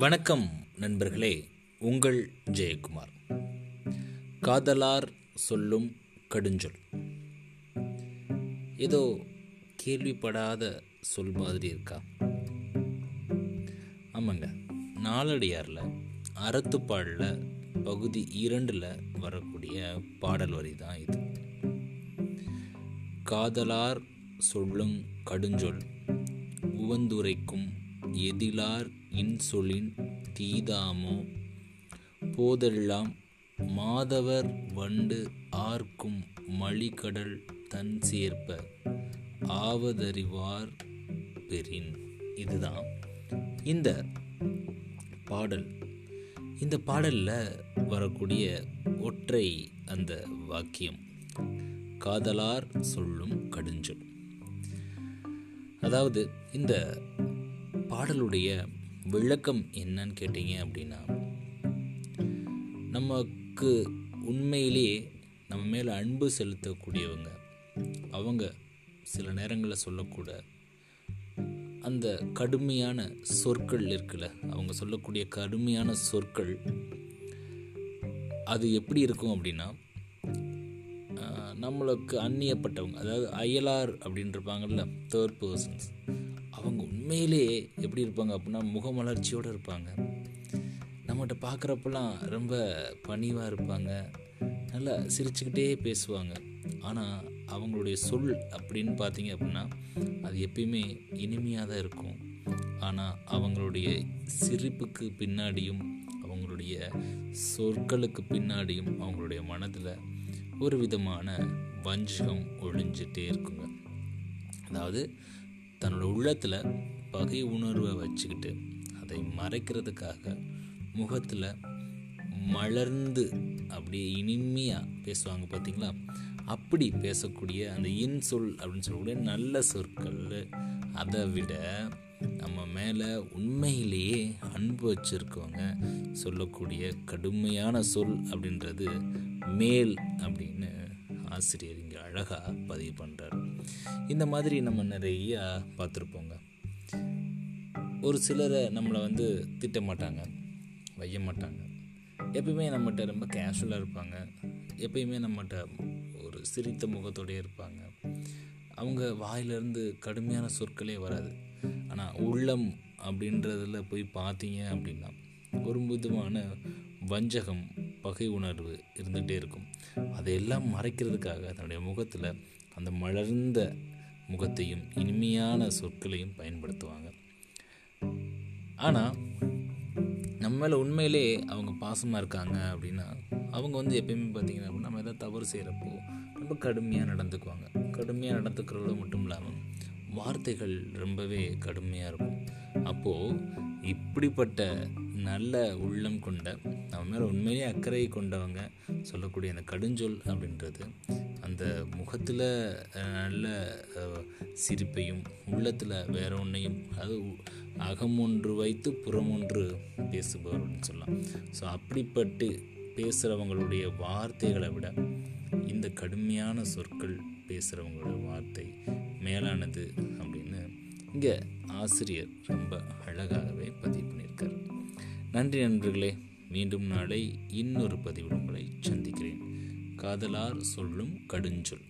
வணக்கம் நண்பர்களே உங்கள் ஜெயக்குமார். காதலார் சொல்லும் கடுஞ்சொல். ஏதோ கேள்விப்படாத சொல் மாதிரி இருக்கா? ஆமாங்க நாளடியாரில் அறத்துப்பாடில் பகுதி இரண்டில் வரக்கூடிய பாடல் வரி தான் இது. காதலார் சொல்லும் கடுஞ்சொல் உவந்துரைக்கும் எதிலார் இன்சொலின் தீதாமோ போதெல்லாம் மாதவர் வண்டு ஆர்க்கும் மலிகடல் தன் சேர்ப்ப. ஆவதறிவார் பெறின். இதுதான் இந்த பாடல். இந்த பாடலில் வரக்கூடிய ஒற்றை அந்த வாக்கியம். காதலார் சொல்லும் கடுஞ்சொல். அதாவது இந்த பாடலுடைய விளக்கம் என்னன்னு கேட்டீங்க அப்படின்னா நமக்கு உண்மையிலேயே நம்ம மேலே அன்பு செலுத்தக்கூடியவங்க அவங்க சில நேரங்களில் சொல்லக்கூட அந்த கடுமையான சொற்கள் இருக்குல்ல அவங்க சொல்லக்கூடிய கடுமையான சொற்கள் அது எப்படி இருக்கும் அப்படின்னா நம்மளுக்கு அந்நியப்பட்டவங்க அதாவது அயலார் அப்படின்ட்டுருப்பாங்கல்ல தேர்ட் பர்சன்ஸ் அவங்க உண்மையிலே எப்படி இருப்பாங்க அப்படின்னா முகமலர்ச்சியோடு இருப்பாங்க. நம்மகிட்ட பார்க்குறப்பெல்லாம் ரொம்ப பணிவாக இருப்பாங்க. நல்லா சிரிச்சுக்கிட்டே பேசுவாங்க. ஆனால் அவங்களுடைய சொல் அப்படின்னு பார்த்தீங்க அப்படின்னா அது எப்பயுமே இனிமையாக தான் இருக்கும். ஆனால் அவங்களுடைய சிரிப்புக்கு பின்னாடியும் அவங்களுடைய சொற்களுக்கு பின்னாடியும் அவங்களுடைய மனதில் ஒரு விதமான வஞ்சகம் ஒழிஞ்சிட்டே இருக்குங்க. அதாவது தன்னோட உள்ளத்தில் பகை உணர்வை வச்சுக்கிட்டு அதை மறைக்கிறதுக்காக முகத்தில் மலர்ந்து அப்படியே இனிமையாக பேசுவாங்க பார்த்தீங்களா அப்படி பேசக்கூடிய அந்த இன்சொல் அப்படின்னு சொல்லக்கூடிய நல்ல சொற்கள். அதை விட நம்ம மேலே உண்மையிலேயே அன்பு வச்சுருக்கவங்க சொல்லக்கூடிய கடுமையான சொல் அப்படின்றது மேல் அப்படின்னு ஆசிரியர் இங்கே அழகாக பதிவு பண்ணுறார் இந்த மாதிரி நம்ம நிறையா பார்த்துருப்போங்க. ஒரு சிலரை நம்மளை வந்து திட்ட மாட்டாங்க வைய மாட்டாங்க. எப்பயுமே நம்மகிட்ட ரொம்ப கேஷுவலாக இருப்பாங்க. எப்பயுமே நம்மகிட்ட ஒரு சிரித்த முகத்தோடய இருப்பாங்க. அவங்க வாயிலிருந்து கடுமையான சொற்களே வராது. ஆனால் உள்ளம் அப்படின்றதில் போய் பார்த்தீங்க அப்படின்னா ஒரு விதமான வஞ்சகம் பகை உணர்வு இருந்துகிட்டே இருக்கும். அதையெல்லாம் மறைக்கிறதுக்காக தன்னுடைய முகத்தில் அந்த மலர்ந்த முகத்தையும் இனிமையான சொற்களையும் பயன்படுத்துவாங்க. ஆனால் நம்ம மேலே உண்மையிலே அவங்க பாசமாக இருக்காங்க அப்படின்னா அவங்க வந்து எப்பயுமே பார்த்திங்கன்னா அப்படின்னா நம்ம எதாவது தவறு செய்கிறப்போ ரொம்ப கடுமையாக நடந்துக்குவாங்க. கடுமையாக நடந்துக்கிறதோட மட்டும் இல்லாமல் வார்த்தைகள் ரொம்பவே கடுமையாக இருக்கும். அப்போது இப்படிப்பட்ட நல்ல உள்ளம் கொண்ட அவன் மேலே உண்மையிலே அக்கறை கொண்டவங்க சொல்லக்கூடிய அந்த கடுஞ்சொல் அப்படின்றது அந்த முகத்தில் நல்ல சிரிப்பையும் உள்ளத்தில் வேற ஒன்றையும் அது அகம் ஒன்று வைத்து புறம் ஒன்று பேசுபவர்னு சொல்லலாம். ஸோ அப்படிப்பட்டு பேசுகிறவங்களுடைய வார்த்தைகளை விட இந்த கடுமையான சொற்கள் பேசுகிறவங்களோட வார்த்தை மேலானது அப்படின்னு இங்கே ஆசிரியர் ரொம்ப அழகாகவே பதிவு பண்ணியிருக்கார். நன்றி நண்பர்களே மீண்டும் நாளை இன்னொரு பதிவு உங்களை சந்திக்கிறேன். காதலார் சொல்லும் கடுஞ்சொல்.